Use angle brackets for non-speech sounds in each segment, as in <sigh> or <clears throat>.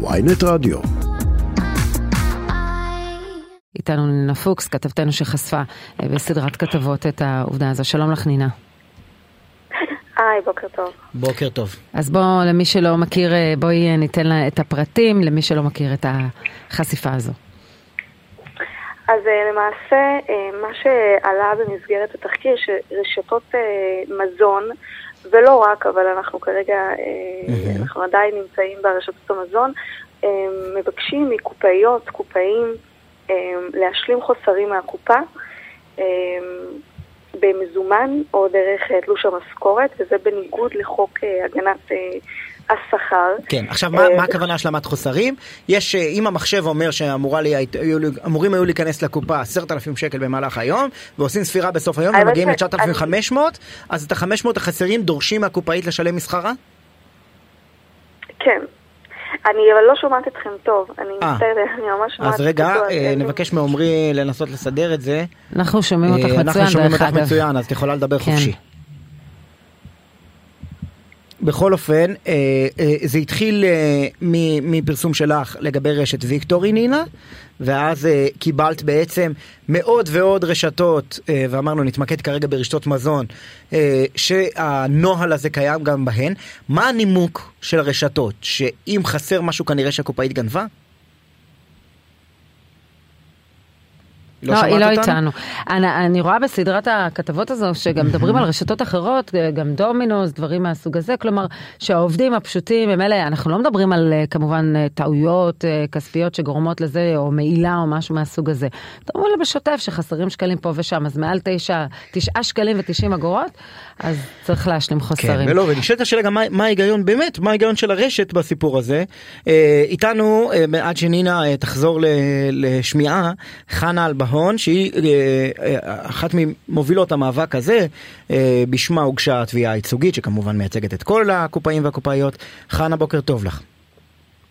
ויינט רדיו. איתנו נינה פוקס, כתבתנו שחשפה אה, בסדרת כתבות את העובדה הזו. שלום לך נינה. היי, בוקר טוב. בוקר טוב. אז בוא, למי שלא מכיר, אה, בואי אה, ניתן לה את הפרטים, למי שלא מכיר את החשיפה הזו. אז למעשה, מה שעלה במסגרת התחקיר, שרשתות מזון, ולא רק, אבל אנחנו כרגע, mm-hmm. אנחנו עדיין נמצאים ברשתות המזון, מבקשים מקופאיות, קופאים, להשלים חוסרים מהקופה במזומן או דרך תלוש המשכורת, וזה בניגוד לחוק הגנת השכר. כן, עכשיו מה, מה הכוונה השלמת חוסרים? יש, אם המחשב אומר שאמורים היו להיכנס לקופה עשרת אלפים שקל במהלך היום, ועושים ספירה בסוף היום ומגיעים ל-9,500, אז את ה-500 החסרים דורשים מהקופאית לשלם מסחרה? כן. אני אבל לא שומעת אתכם טוב, אני מצטערת, אני ממש שומעת... אז רגע, נבקש מעומרי לנסות לסדר את זה. אנחנו שומעים אותך מצוין, דרך אגב. אנחנו שומעים אותך מצוין, אז את יכולה לדבר חופשי. בכל אופן, אה, אה, זה התחיל אה, מפרסום שלך לגבי רשת ויקטורי, נינה, ואז אה, קיבלת בעצם מאוד ועוד רשתות, אה, ואמרנו נתמקד כרגע ברשתות מזון, אה, שהנוהל הזה קיים גם בהן. מה הנימוק של הרשתות? שאם חסר משהו כנראה שהקופאית גנבה? לא, לא היא לא איתנו. אני, אני רואה בסדרת הכתבות הזו שגם <clears throat> מדברים על רשתות אחרות, גם דומינוס, דברים מהסוג הזה, כלומר שהעובדים הפשוטים הם אלה, אנחנו לא מדברים על אה, כמובן אה, טעויות אה, כספיות שגורמות לזה, או מעילה או משהו מהסוג הזה. מדברים על בשוטף שחסרים שקלים פה ושם, אז מעל תשע, תשעה שקלים ותשעים אגורות, אז צריך להשלים חוסרים. כן, ולא, ונשאלת השאלה גם מה, מה ההיגיון באמת, מה ההיגיון של הרשת בסיפור הזה. איתנו, עד שנינה תחזור לשמיעה, חנה אלבה. ההון שהיא אה, אה, אחת ממובילות המאבק הזה, אה, בשמה הוגשה התביעה הייצוגית שכמובן מייצגת את כל הקופאים והקופאיות. חנה בוקר טוב לך.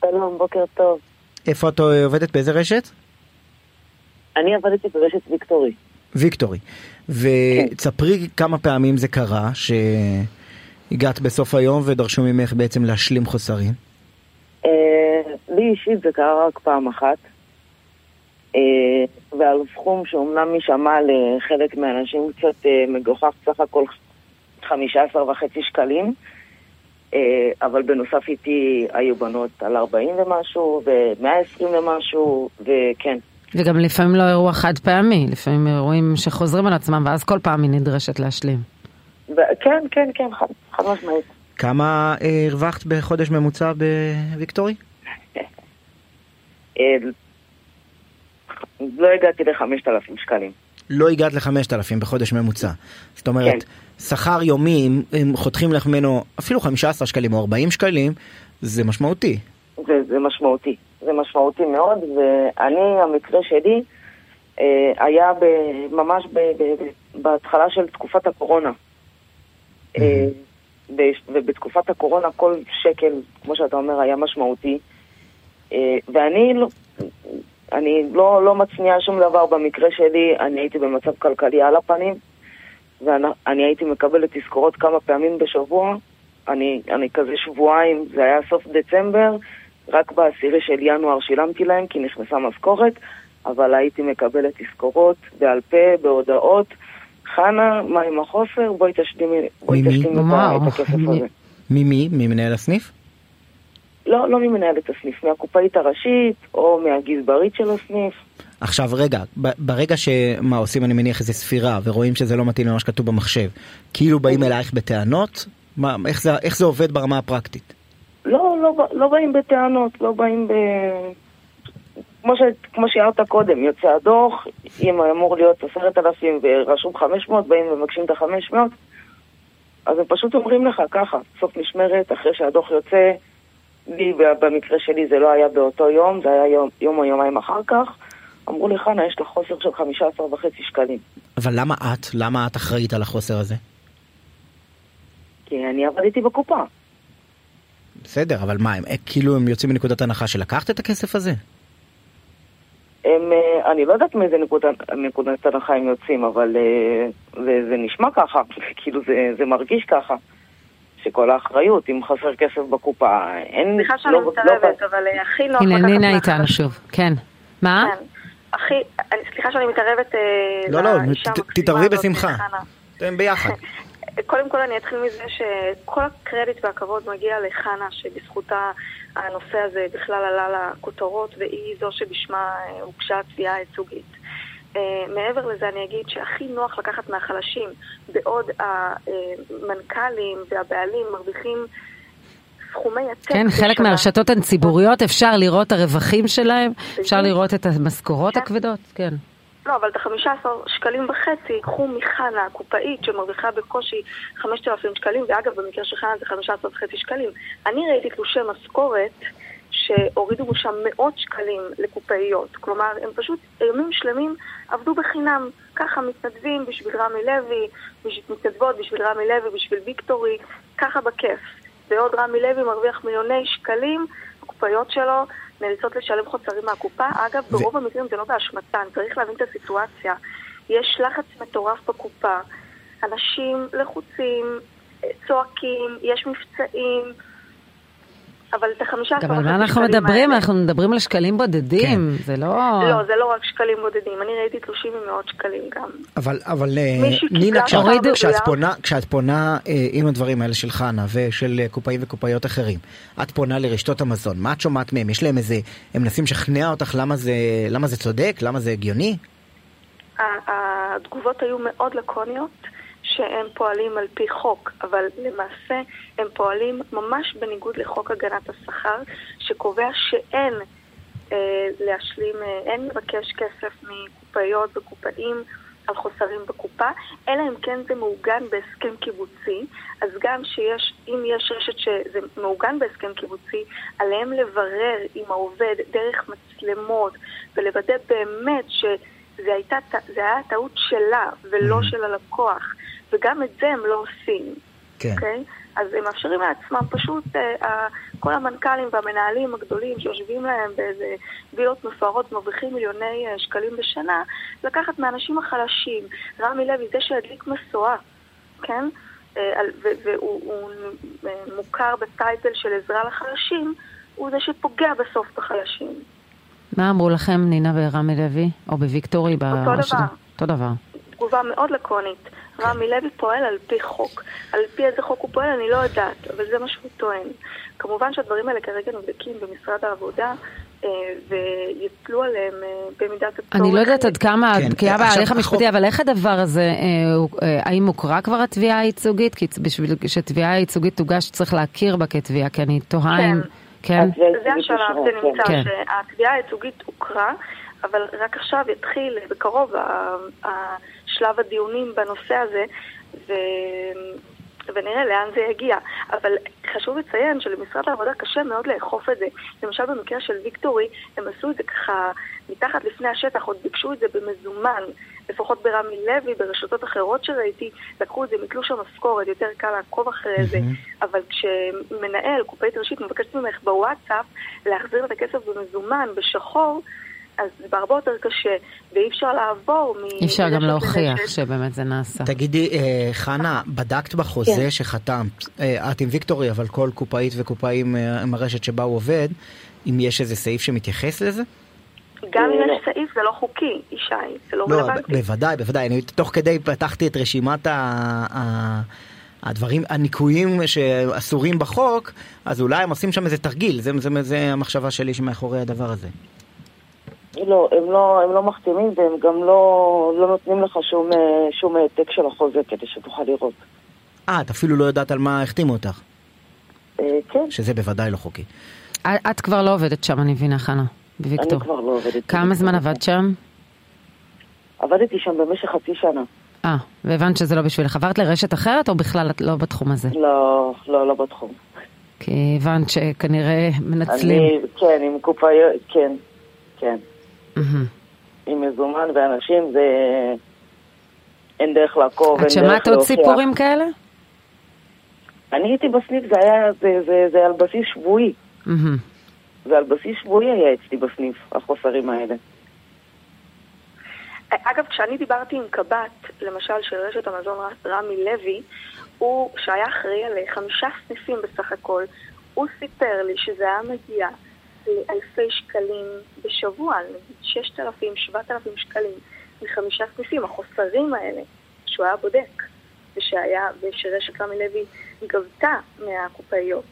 שלום, בוקר טוב. איפה את עובדת? באיזה רשת? אני עבדתי ברשת ויקטורי. ויקטורי. ותספרי כן. כמה פעמים זה קרה שהגעת בסוף היום ודרשו ממך בעצם להשלים חוסרים. לי אישית זה קרה רק פעם אחת. אה, ועל סכום שאומנם יישמע לחלק מהאנשים קצת אה, מגוחך, סך הכל 15 וחצי שקלים, אה, אבל בנוסף איתי היו בנות על 40 ומשהו, ו-120 ומשהו, וכן. וגם לפעמים לא אירוע חד פעמי, לפעמים אירועים שחוזרים על עצמם, ואז כל פעם היא נדרשת להשלים. כן, כן, כן, חד משמעית. כמה הרווחת בחודש ממוצע בוויקטורי? לא הגעתי ל-5,000 שקלים. לא הגעת ל-5,000 בחודש ממוצע. זאת אומרת, כן. שכר יומי, אם חותכים לך ממנו אפילו 15 שקלים או 40 שקלים, זה משמעותי. זה, זה משמעותי. זה משמעותי מאוד, ואני, המקרה שלי, אה, היה ב, ממש ב, ב, בהתחלה של תקופת הקורונה. Mm-hmm. אה, ובתקופת הקורונה כל שקל, כמו שאתה אומר, היה משמעותי. אה, ואני לא, אני לא, לא מצניעה שום דבר במקרה שלי, אני הייתי במצב כלכלי על הפנים, ואני הייתי מקבלת תזכורות כמה פעמים בשבוע. אני, אני כזה שבועיים, זה היה סוף דצמבר, רק בעשירי של ינואר שילמתי להם כי נכנסה משכורת, אבל הייתי מקבלת תזכורות בעל פה, בהודעות. חנה, מה עם החוסר? בואי תשלימי את הכסף הזה. ממי? ממנהל הסניף? לא, לא ממנהלת הסניף, מהקופאית הראשית או מהגזברית של הסניף. עכשיו רגע, ברגע שמה עושים אני מניח איזה ספירה ורואים שזה לא מתאים למה שכתוב במחשב, כאילו באים אלייך בטענות? מה, איך, זה, איך זה עובד ברמה הפרקטית? לא, לא, לא באים בטענות, לא באים ב... כמו, ש, כמו שהערת קודם, יוצא הדוח, אם אמור להיות עשרת אלפים ורשום חמש מאות, באים ומבקשים את החמש מאות, אז הם פשוט אומרים לך ככה, סוף משמרת, אחרי שהדוח יוצא, לי, במקרה שלי זה לא היה באותו יום, זה היה יום, יום או יומיים אחר כך. אמרו לי, חנה, יש לך חוסר של 15 וחצי שקלים. אבל למה את? למה את אחראית על החוסר הזה? כי אני עבדתי בקופה. בסדר, אבל מה, הם, כאילו הם יוצאים מנקודת הנחה שלקחת את הכסף הזה? הם, אה, אני לא יודעת מאיזה נקודת, נקודת הנחה הם יוצאים, אבל אה, זה, זה נשמע ככה, <laughs> כאילו זה, זה מרגיש ככה. שכל האחריות, אם חסר כסף בקופה, אין... סליחה שאני לא, מתערבת, לא... אבל אה, הכי נוח לקחת... הנה, נינה איתנו שוב, כן. מה? כן. הכי, סליחה שאני מתערבת לא, לא, תתערבי בשמחה. אתם ביחד. <laughs> קודם כל אני אתחיל מזה שכל הקרדיט והכבוד מגיע לחנה, שבזכותה הנושא הזה בכלל עלה לכותרות, והיא זו שבשמה הוגשה התביעה הייצוגית. Uh, מעבר לזה אני אגיד שהכי נוח לקחת מהחלשים, בעוד המנכ"לים והבעלים מרוויחים סכומי עתק. כן, חלק בשנה. מהרשתות הן ציבוריות, אפשר לראות את הרווחים שלהם, אפשר לראות את המשכורות כן. הכבדות, כן. לא, אבל את ה-15 שקלים וחצי ייקחו מחנה, הקופאית שמרוויחה בקושי 5,000 שקלים, ואגב, במקרה של חנה זה 15 וחצי שקלים. אני ראיתי תלושי משכורת שהורידו משם מאות שקלים לקופאיות. כלומר, הם פשוט ימים שלמים עבדו בחינם. ככה מתנדבים בשביל רמי לוי, מתנדבות בשביל רמי לוי, בשביל ויקטורי, ככה בכיף. בעוד רמי לוי מרוויח מיליוני שקלים, הקופאיות שלו נאלצות לשלם חוצרים מהקופה. אגב, ו... ברוב המקרים זה לא באשמתן, צריך להבין את הסיטואציה. יש לחץ מטורף בקופה, אנשים לחוצים, צועקים, יש מבצעים. אבל את החמישה עשרה גם על מה אנחנו מדברים? אנחנו מדברים על שקלים בודדים, כן. זה לא... לא, זה לא רק שקלים בודדים, אני ראיתי תלושים עם מאות שקלים גם. אבל, אבל אה, נינה, כשאת, כשאת פונה, כשאת פונה אה, עם הדברים האלה של חנה ושל אה, קופאים וקופאיות אחרים, את פונה לרשתות המזון, מה את שומעת מהם? יש להם איזה, הם מנסים לשכנע אותך למה זה, למה זה צודק, למה זה הגיוני? התגובות היו מאוד לקוניות. שהם פועלים על פי חוק, אבל למעשה הם פועלים ממש בניגוד לחוק הגנת השכר, שקובע שאין אה, להשלים, אה, אין לבקש כסף מקופאיות וקופאים על חוסרים בקופה, אלא אם כן זה מעוגן בהסכם קיבוצי, אז גם שיש, אם יש רשת שזה מעוגן בהסכם קיבוצי, עליהם לברר עם העובד דרך מצלמות ולוודא באמת שזה הייתה, היה טעות שלה ולא mm-hmm. של הלקוח. וגם את זה הם לא עושים. כן. Okay? אוקיי? אז הם מאפשרים לעצמם פשוט, uh, uh, כל המנכ"לים והמנהלים הגדולים שיושבים להם באיזה וילות מפוארות, מרוויחים מיליוני uh, שקלים בשנה, לקחת מהאנשים החלשים. רמי לוי, זה שהדליק משואה, כן? Uh, והוא uh, מוכר בטייטל של עזרה לחלשים, הוא זה שפוגע בסוף בחלשים. מה אמרו לכם, נינה ורמי לוי? או בוויקטורי? אותו דבר. אותו דבר. תגובה מאוד לקונית. רמי לוי פועל על פי חוק. על פי איזה חוק הוא פועל אני לא יודעת, אבל זה מה שהוא טוען. כמובן שהדברים האלה כרגע נבדקים במשרד העבודה. אה, ויפלו עליהם אה, במידת הצורך. אני לא יודעת עד כמה כן, בהליך המשפטי, אבל איך הדבר הזה, אה, האם הוכרה כבר התביעה הייצוגית? כי בשביל שתביעה הייצוגית תוגש צריך להכיר בה כתביעה, כי אני תוהה אם... כן. זה השלב, זה נמצא, כן. שהתביעה הייצוגית הוכרה, אבל רק עכשיו יתחיל בקרוב שלב הדיונים בנושא הזה, ו... ונראה לאן זה יגיע. אבל חשוב לציין שלמשרד העבודה קשה מאוד לאכוף את זה. למשל במקרה של ויקטורי, הם עשו את זה ככה מתחת לפני השטח, עוד ביקשו את זה במזומן. לפחות ברמי לוי, ברשתות אחרות שראיתי, לקחו את זה מתלוש המשכורת, יותר קל לעקוב אחרי זה. אבל כשמנהל, קופאית ראשית, מבקשת ממך בוואטסאפ להחזיר את הכסף במזומן, בשחור, אז זה הרבה יותר קשה, ואי אפשר לעבור מ... אי אפשר גם להוכיח שבאמת זה נעשה. תגידי, אה, חנה, בדקת בחוזה כן. שחתמת, אה, את עם ויקטורי, אבל כל קופאית וקופאים אה, עם הרשת שבה הוא עובד, אם יש איזה סעיף שמתייחס לזה? גם אם יש סעיף זה לא חוקי, ישי, זה לא, לא רלוונטי. בוודאי, בוודאי. אני תוך כדי פתחתי את רשימת ה... ה... הדברים, הניקויים שאסורים בחוק, אז אולי הם עושים שם איזה תרגיל, זה, זה, זה, זה המחשבה שלי שמאחורי הדבר הזה. לא, הם לא, הם לא מחתימים והם גם לא, לא נותנים לך שום, אה, שום העתק של החוזה כדי שתוכל לראות. אה, את אפילו לא יודעת על מה החתימו אותך. אה, כן. שזה בוודאי לא חוקי. את כבר לא עובדת שם, אני מבינה, חנה, בוויקטור. אני כבר לא עובדת. כמה זמן עבדת שם? עבדתי שם במשך חצי שנה. אה, והבנת שזה לא בשבילך. עברת לרשת אחרת או בכלל את לא בתחום הזה? לא, לא, לא בתחום. כי הבנת שכנראה מנצלים. אני, כן, עם קופאיות, כן, כן. עם מזומן ואנשים זה... אין דרך לעקוב, את שמעת עוד סיפורים כאלה? אני הייתי בסניף, זה היה, זה, זה, זה על בסיס שבועי. זה על בסיס שבועי היה אצלי בסניף, החוסרים האלה. אגב, כשאני דיברתי עם קב"ט, למשל של רשת המזון רמי לוי, הוא, שהיה אחראי על חמישה סניפים בסך הכל, הוא סיפר לי שזה היה מגיע לאלפי שקלים בשבוע, נגיד 6,000, 7,000 שקלים מחמישה סניפים, החוסרים האלה, שהוא היה בודק, ושהיה, ושרשת רמי לוי גבתה מהקופאיות.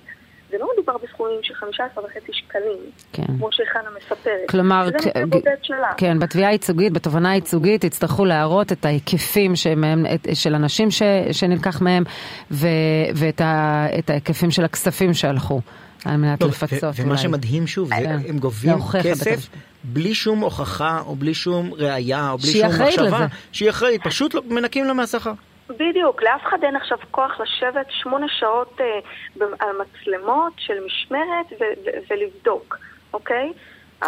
זה לא מדובר בסכומים של 15 וחצי שקלים, כן. כמו שחנה מספרת. כלומר, זה מקרה בודד שלה. כן, בתביעה הייצוגית, בתובנה הייצוגית, יצטרכו להראות את ההיקפים שמהם, את, של אנשים ש, שנלקח מהם, ו, ואת ה, ההיקפים של הכספים שהלכו. על מנת לא, לפצות. ומה שמדהים שוב, זה, אה, הם גובים כסף בלי שום הוכחה או בלי שום ראייה או בלי שום מחשבה, שהיא אחראית, פשוט לא, מנקים לה מהשכר. בדיוק, לאף אחד אין עכשיו כוח לשבת שמונה שעות אה, על מצלמות של משמרת ו- ו- ולבדוק, אוקיי?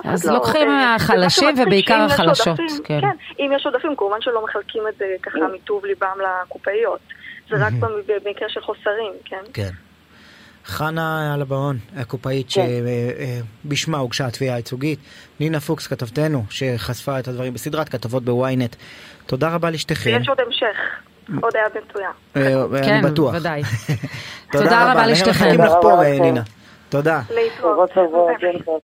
אז לא, לוקחים מהחלשים ובעיקר החלשות. כן. כן, אם יש עודפים, כמובן שלא מחלקים את זה ככה מטוב ליבם לקופאיות. זה רק במקרה של חוסרים, כן? כן. חנה אלבאון, הקופאית כן. שבשמה הוגשה התביעה הייצוגית, נינה פוקס, כתבתנו, שחשפה את הדברים בסדרת כתבות בוויינט. תודה רבה לשתיכן. ויש עוד המשך. עוד היה מצוין. אה, אני כן, בטוח. כן, ודאי. <laughs> תודה רבה מחכים לך פה, נינה. תודה. להתראות.